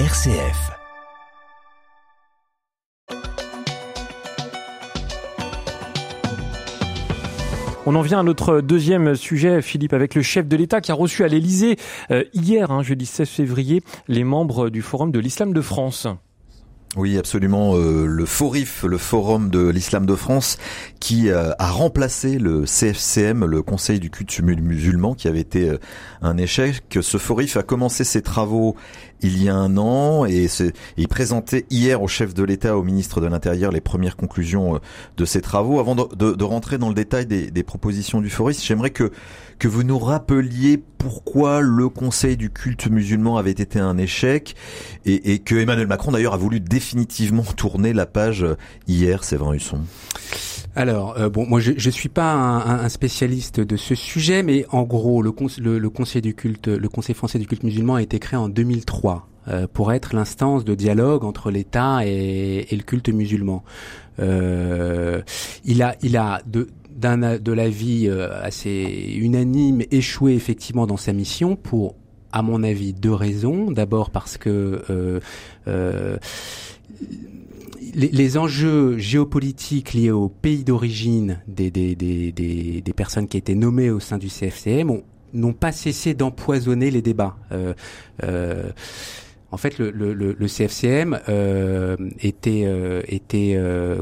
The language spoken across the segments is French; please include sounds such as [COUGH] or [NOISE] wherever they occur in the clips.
RCF. On en vient à notre deuxième sujet, Philippe, avec le chef de l'État qui a reçu à l'Élysée euh, hier, hein, jeudi 16 février, les membres du Forum de l'Islam de France. Oui, absolument. Euh, le FORIF, le Forum de l'Islam de France, qui euh, a remplacé le CFCM, le Conseil du culte musulman, qui avait été euh, un échec. Ce FORIF a commencé ses travaux il y a un an et, il présentait hier au chef de l'État, au ministre de l'Intérieur, les premières conclusions de ses travaux. Avant de, rentrer dans le détail des, des propositions du FORIF, j'aimerais que que vous nous rappeliez pourquoi le Conseil du culte musulman avait été un échec et, que Emmanuel Macron d'ailleurs a voulu définitivement tourner la page hier, Séverin Husson. Alors, euh, bon, moi, je, je suis pas un, spécialiste de ce sujet, mais en gros, le, Conseil du culte, le Conseil français du culte musulman a été créé en 2003 euh, pour être l'instance de dialogue entre l'État et, le culte musulman. Euh, il a, il a de d'un de l'avis euh, assez unanime échoué effectivement dans sa mission pour à mon avis deux raisons d'abord parce que euh, euh, les, les, enjeux géopolitiques liés au pays d'origine des, des, des, des, des personnes qui étaient nommées au sein du CFCM n'ont pas cessé d'empoisonner les débats. Euh, euh, en fait, le, le, le CFCM euh, était, était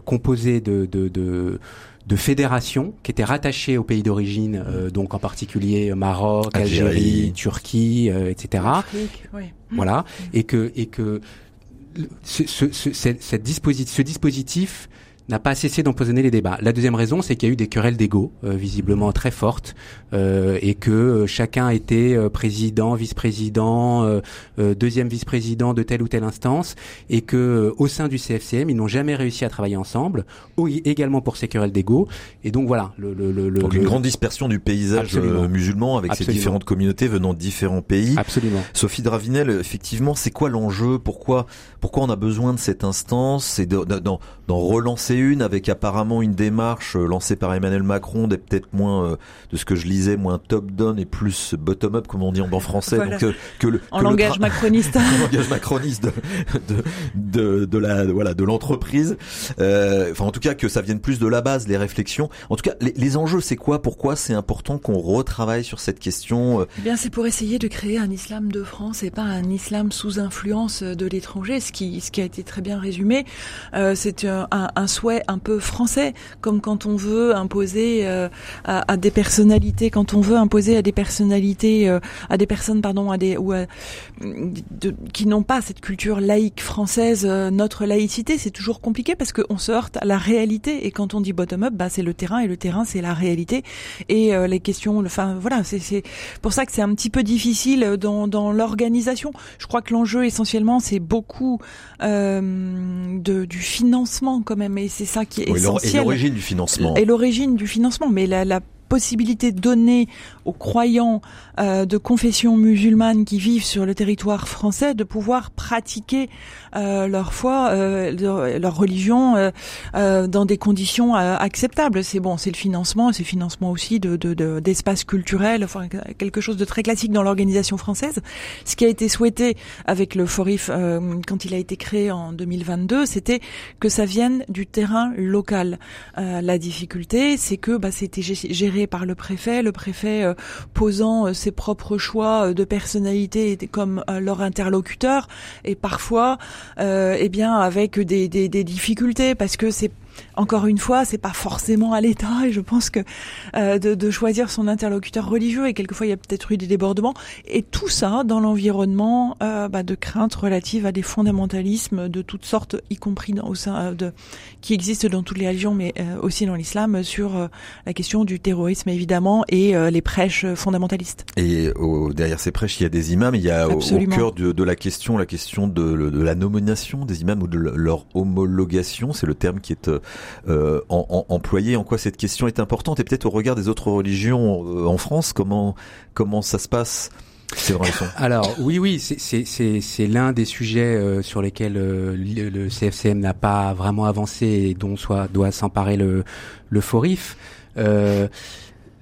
composé de, de, de de fédérations qui étaient rattachées au pays d'origine, euh, donc en particulier Maroc, Algérie, Turquie, euh, etc. Voilà, et que et que ce, ce, ce, cette dispositif, ce dispositif n'a pas cessé d'empoisonner les débats. La deuxième raison, c'est qu'il y a eu des querelles d'ego, euh, visiblement très fortes, euh, et que euh, chacun était président, vice-président, deuxième vice-président de telle ou telle instance, et que au sein du CFCM, ils n'ont jamais réussi à travailler ensemble, également pour ces querelles d'ego. Et donc voilà. Le, le, le, donc une grande dispersion du paysage musulman avec ces différentes communautés venant de différents pays. Absolument. Sophie Dravinel, effectivement, c'est quoi l'enjeu? Pourquoi pourquoi on a besoin de cette instance? C'est d'en relancer une avec apparemment une démarche euh, lancée par Emmanuel Macron, des peut-être moins euh, de ce que je lisais, moins top-down et plus bottom-up, comme on dit en bon français. Donc, euh, que le, en langage macroniste. [LAUGHS] en langage macroniste de, de, de, la voilà de l'entreprise. enfin, en tout cas, que ça vienne plus de la base, les réflexions. En tout cas, les, les enjeux, c'est quoi? Pourquoi c'est important qu'on retravaille sur cette question eh Bien, c'est pour essayer de créer un islam de France et pas un islam sous influence de l'étranger, ce qui ce qui a été très bien résumé. c'est un, un, un un peu français, comme quand on veut imposer euh, à, des personnalités, quand on veut imposer à des personnalités, euh, à des personnes, pardon, à des ou qui n'ont pas cette culture laïque française, euh, notre laïcité, c'est toujours compliqué parce qu'on se heurte à la réalité. Et quand on dit bottom up, bah c'est le terrain et le terrain c'est la réalité et les questions. Enfin voilà, c'est pour ça que c'est un petit peu difficile dans, l'organisation. Je crois que l'enjeu essentiellement c'est beaucoup du financement quand même. C'est ça qui est essentiel. Et l'origine du financement. Et l'origine du financement, mais la, la possibilité donnée aux croyants euh, de confession musulmane qui vivent sur le territoire français de pouvoir pratiquer euh, leur foi, euh, leur religion euh, euh, dans des conditions euh, acceptables. C'est bon, c'est le financement, c'est le financement aussi de d'espaces de, culturels, enfin quelque chose de très classique dans l'organisation française. Ce qui a été souhaité avec le Forif quand il a été créé en 2022, c'était que ça vienne du terrain local. la difficulté, c'est que bah, c'était géré par le préfet, le préfet euh, posant euh, ses propres choix euh, de personnalité comme leur interlocuteur. Et parfois eh bien avec des, des, des difficultés parce que c'est encore une fois, c'est pas forcément à l'État et je pense que euh, de, de, choisir son interlocuteur religieux et quelquefois il y a peut-être eu des débordements et tout ça dans l'environnement euh, bah, de craintes relatives à des fondamentalismes de toutes sortes, y compris dans, au sein euh, de qui existent dans toutes les religions, mais euh, aussi dans l'islam sur euh, la question du terrorisme évidemment et les prêches fondamentalistes. Et derrière ces prêches, il y a des imams, il y a au, cœur de, de, la question la question de, de, la nomination des imams ou de leur homologation, c'est le terme qui est euh, en, employé. En quoi cette question est importante et peut-être au regard des autres religions euh, en France, comment comment ça se passe c'est vrai. Alors oui, oui, c'est l'un des sujets euh, sur lesquels le, CFCM n'a pas vraiment avancé et dont soit doit s'emparer le le Forif.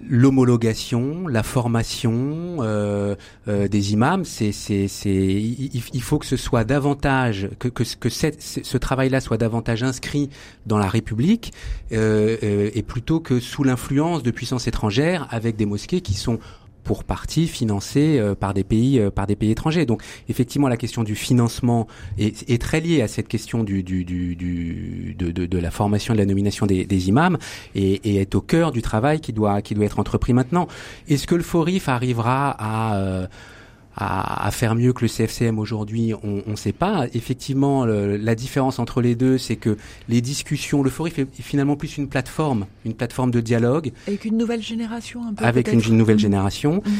L'homologation, la formation euh, euh, des imams, c'est, c'est, c'est, il, faut que ce soit davantage, que, que, que ce travail-là soit davantage inscrit dans la République, euh, euh et plutôt que sous l'influence de puissances étrangères avec des mosquées qui sont pour partie financés euh, par des pays euh, par des pays étrangers. Donc effectivement la question du financement est, est très liée à cette question du, du, du, du de, de, la formation de la nomination des, des imams et, et, est au cœur du travail qui doit qui doit être entrepris maintenant. Est-ce que le FORIF arrivera à euh, à, à, faire mieux que le CFCM aujourd'hui, on ne sait pas. Effectivement, la différence entre les deux, c'est que les discussions, le Forif est finalement plus une plateforme, une plateforme de dialogue. Avec une nouvelle génération un peu Avec une, nouvelle mmh. génération. Mmh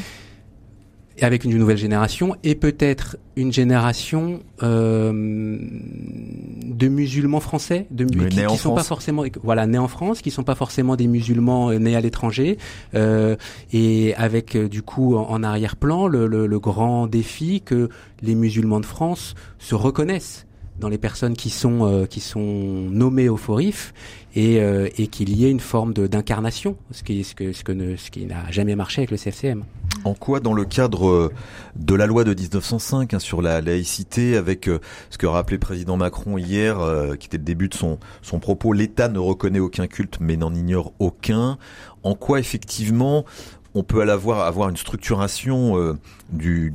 avec une nouvelle génération et peut-être une génération euh, de musulmans français, de qui, qui sont pas forcément voilà nés en France, qui sont pas forcément des musulmans euh, nés à l'étranger euh, et avec du coup en, arrière-plan le, le, le grand défi que les musulmans de France se reconnaissent dans les personnes qui sont euh, qui sont nommées au Forif et, euh, et qu'il y ait une forme d'incarnation, ce qui ce que ce que ce qui n'a jamais marché avec le CFCM. En quoi, dans le cadre euh, de la loi de 1905 hein, sur la laïcité, avec ce que rappelait le président Macron hier, qui était le début de son son propos, l'État ne reconnaît aucun culte mais n'en ignore aucun. En quoi effectivement on peut avoir, avoir une structuration euh, du,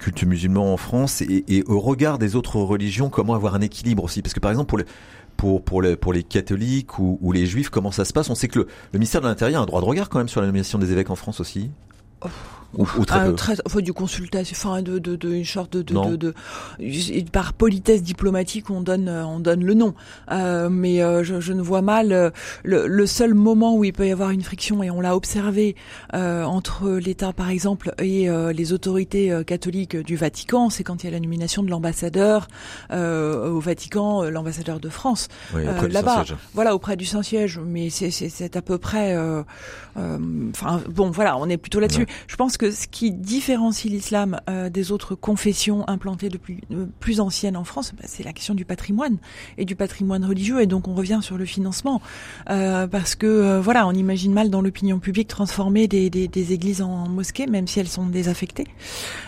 culte musulman en France et, au regard des autres religions, comment avoir un équilibre aussi? Parce que par exemple, pour les, pour, les, pour les catholiques ou, les juifs, comment ça se passe? On sait que le, le ministère de l'Intérieur a un droit de regard quand même sur la nomination des évêques en France aussi oh. Ou, très, très enfin, du consultation, enfin de, de, de, une sorte de, de, de, par politesse diplomatique, on donne, on donne le nom. Euh, mais euh, je, je, ne vois mal euh, le, le, seul moment où il peut y avoir une friction et on l'a observé euh, entre l'État, par exemple, et euh, les autorités catholiques du Vatican, c'est quand il y a la nomination de l'ambassadeur au Vatican, l'ambassadeur de France là-bas. Voilà, auprès du Saint-Siège. Mais c'est à peu près. Enfin, bon, voilà, on est plutôt là-dessus. Je pense que ce qui différencie l'islam euh, des autres confessions implantées depuis euh, plus anciennes en France, bah, c'est la question du patrimoine et du patrimoine religieux. Et donc on revient sur le financement euh, parce que voilà, on imagine mal dans l'opinion publique transformer des, églises en mosquées, même si elles sont désaffectées.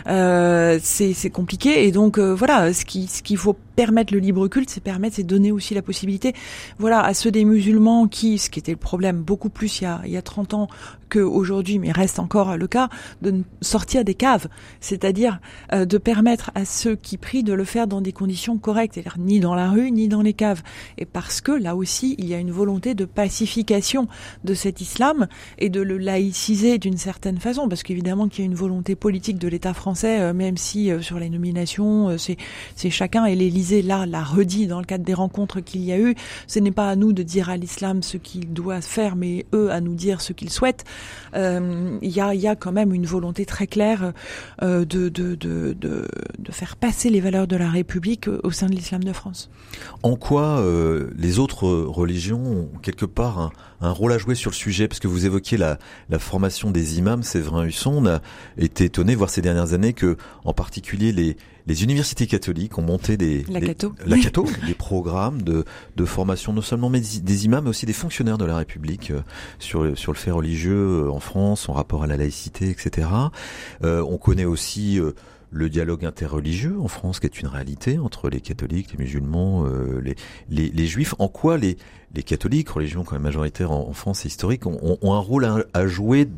c'est compliqué. Et donc voilà, ce ce qu'il faut permettre le libre culte, c'est permettre, c'est donner aussi la possibilité, voilà, à ceux des musulmans qui, ce qui était le problème beaucoup plus il y a, il y a 30 ans qu'aujourd'hui, mais reste encore le cas, de sortir des caves, c'est-à-dire euh, de permettre à ceux qui prient de le faire dans des conditions correctes, c'est-à-dire ni dans la rue, ni dans les caves. Et parce que là aussi, il y a une volonté de pacification de cet islam et de le laïciser d'une certaine façon, parce qu'évidemment qu'il y a une volonté politique de l'État français, euh, même si euh, sur les nominations, c'est chacun et l'Élysée là l'a redit dans le cadre des rencontres qu'il y a eu, ce n'est pas à nous de dire à l'islam ce qu'il doit faire, mais eux à nous dire ce qu'ils souhaitent. Euh, il y, a, y, a, quand même une volonté très claire euh, de, de, de, de, faire passer les valeurs de la République au sein de l'islam de France. En quoi euh, les autres religions ont quelque part un, rôle à jouer sur le sujet? Parce que vous évoquiez la, la formation des imams, Séverin Husson, on a été étonné voir ces dernières années que, en particulier les les universités catholiques ont monté des, la des, [LAUGHS] des programmes de, de formation non seulement des imams, mais aussi des fonctionnaires de la République euh, sur, sur le fait religieux euh, en France, en rapport à la laïcité, etc. Euh, on connaît aussi le dialogue interreligieux en France, qui est une réalité entre les catholiques, les musulmans, les, les, les, juifs. En quoi les, les catholiques, religion quand même majoritaire en, France et historique, ont, ont un rôle à, à jouer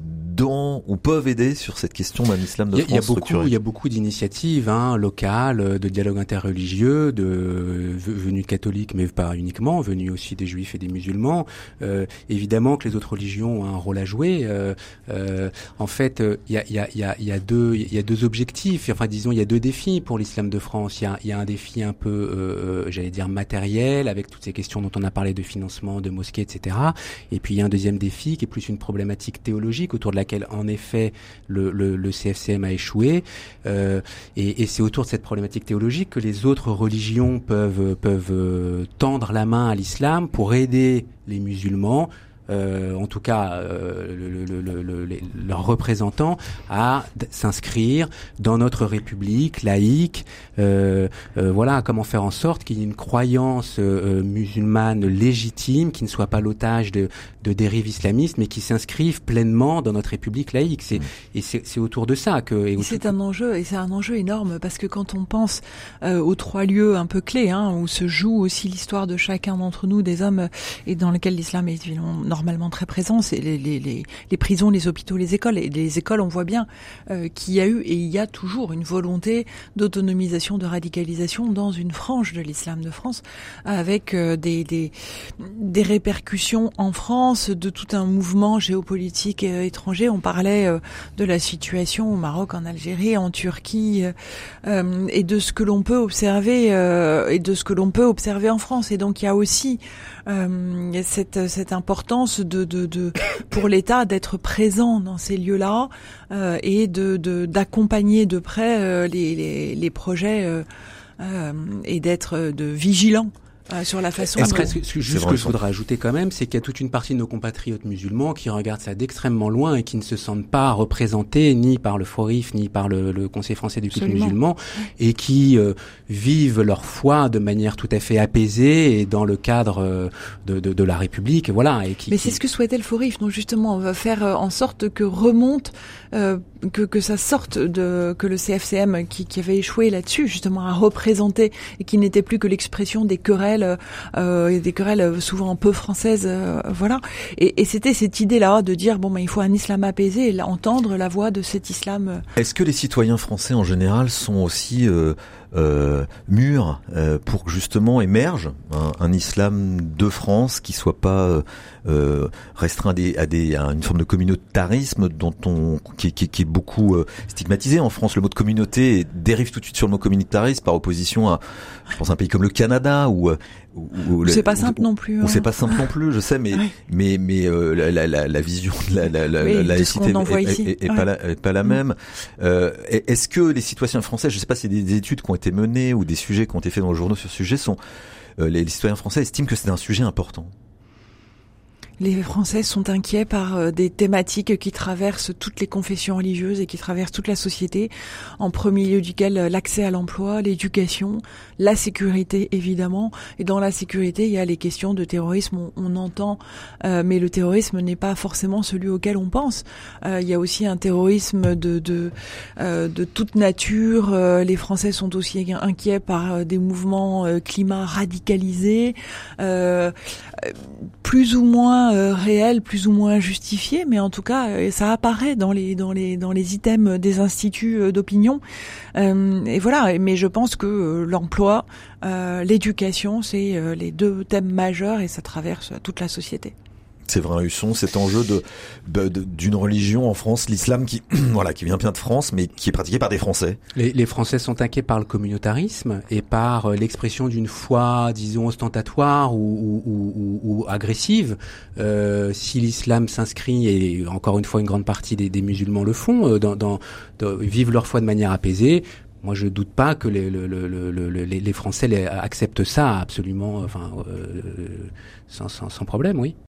ou peuvent aider sur cette question d'un islam de France Il y a beaucoup, il y a beaucoup d'initiatives hein, locales, de dialogue interreligieux, de venus catholiques, mais pas uniquement, venus aussi des juifs et des musulmans. Euh, évidemment que les autres religions ont un rôle à jouer. Euh, euh, en fait, il y a, y, a, y, a, y a deux, il y a deux objectifs. Enfin, disons, il y a deux défis pour l'islam de France. Il y a, y a un défi un peu, j'allais dire matériel, avec toutes ces questions dont on a parlé de financement, de mosquées, etc. Et puis il y a un deuxième défi qui est plus une problématique théologique autour de la en effet le, CFCM a échoué. Euh, et, et c'est autour de cette problématique théologique que les autres religions peuvent, peuvent euh, tendre la main à l'islam pour aider les musulmans en tout cas leurs représentants, à s'inscrire dans notre République laïque. voilà, comment faire en sorte qu'il y ait une croyance musulmane légitime, qui ne soit pas l'otage de, de dérives islamistes, mais qui s'inscrivent pleinement dans notre République laïque. C'est, mm. Et c'est autour de ça que... c'est un enjeu, et c'est un enjeu énorme, parce que quand on pense euh, aux trois lieux un peu clés, hein, où se joue aussi l'histoire de chacun d'entre nous, des hommes, et dans lesquels l'islam est normalement très présent, c'est les, prisons, les hôpitaux, les écoles. Et les écoles, on voit bien euh, qu'il y a eu, et il y a toujours une volonté d'autonomisation, de radicalisation dans une frange de l'islam de France, avec euh, des, des, répercussions en France de tout un mouvement géopolitique étranger. On parlait de la situation au Maroc, en Algérie, en Turquie, euh, et de ce que l'on peut observer euh, et de ce que l'on peut observer en France. Et donc il y a aussi euh, cette, cette importance de, de, pour l'État d'être présent dans ces lieux-là et de d'accompagner de, près les, les, projets et d'être de vigilant euh, sur la façon. Après, ce, juste ce que je voudrais ajouter quand même, c'est qu'il y a toute une partie de nos compatriotes musulmans qui regardent ça d'extrêmement loin et qui ne se sentent pas représentés ni par le FORIF ni par le, le Conseil français du culte musulman et qui euh, vivent leur foi de manière tout à fait apaisée et dans le cadre euh, de, de, de, la République, voilà. Et qui, Mais c'est ce que souhaitait le FORIF, donc justement, on va faire en sorte que remonte, que que ça sorte de que le CFCM qui, qui avait échoué là-dessus, justement, à représenter et qui n'était plus que l'expression des querelles euh, des querelles souvent peu françaises, euh, voilà. Et, et c'était cette idée-là de dire bon, ben, il faut un islam apaisé et entendre la voix de cet islam. Euh. Est-ce que les citoyens français en général sont aussi euh, euh, mûrs pour justement émerge un, islam de France qui soit pas euh, restreint à, des, à, des, une forme de communautarisme dont on qui, est beaucoup stigmatisé en France. Le mot de communauté dérive tout de suite sur le mot communitarisme par opposition à, je un pays comme le Canada où c'est pas simple non plus. c'est hein. pas simple non plus, je sais, mais mais mais euh, la, la, la, vision de la la, la, la laïcité est, pas la, est pas la même. Euh, Est-ce que les citoyens français, je sais pas si des, des études qui ont été menées ou des sujets qui ont été faits dans le journaux sur ce sujet, sont euh, les, les citoyens français estiment que c'est un sujet important? Les Français sont inquiets par euh, des thématiques qui traversent toutes les confessions religieuses et qui traversent toute la société, en premier lieu duquel euh, l'accès à l'emploi, l'éducation, la sécurité évidemment. Et dans la sécurité, il y a les questions de terrorisme, on, entend, euh, mais le terrorisme n'est pas forcément celui auquel on pense. il y a aussi un terrorisme de de, de toute nature. les Français sont aussi inquiets par des mouvements climat radicalisés, plus ou moins euh, réel, plus ou moins justifié, mais en tout cas, euh, ça apparaît dans les dans les dans les items des instituts euh, d'opinion. et voilà. Mais je pense que l'emploi, l'éducation, c'est les deux thèmes majeurs et ça traverse toute la société. Séverin Husson, cet enjeu de d'une religion en France, l'islam qui [CLEARS THROAT] voilà qui vient bien de France, mais qui est pratiqué par des Français. Les, les Français sont inquiets par le communautarisme et par euh, l'expression d'une foi, disons ostentatoire ou, ou, ou, ou agressive. Euh, si l'islam s'inscrit et encore une fois une grande partie des, des musulmans le font, euh, dans, dans, vivent leur foi de manière apaisée. Moi, je doute pas que les, le, le, les, les Français acceptent ça absolument, enfin, euh, sans, sans, sans problème, oui.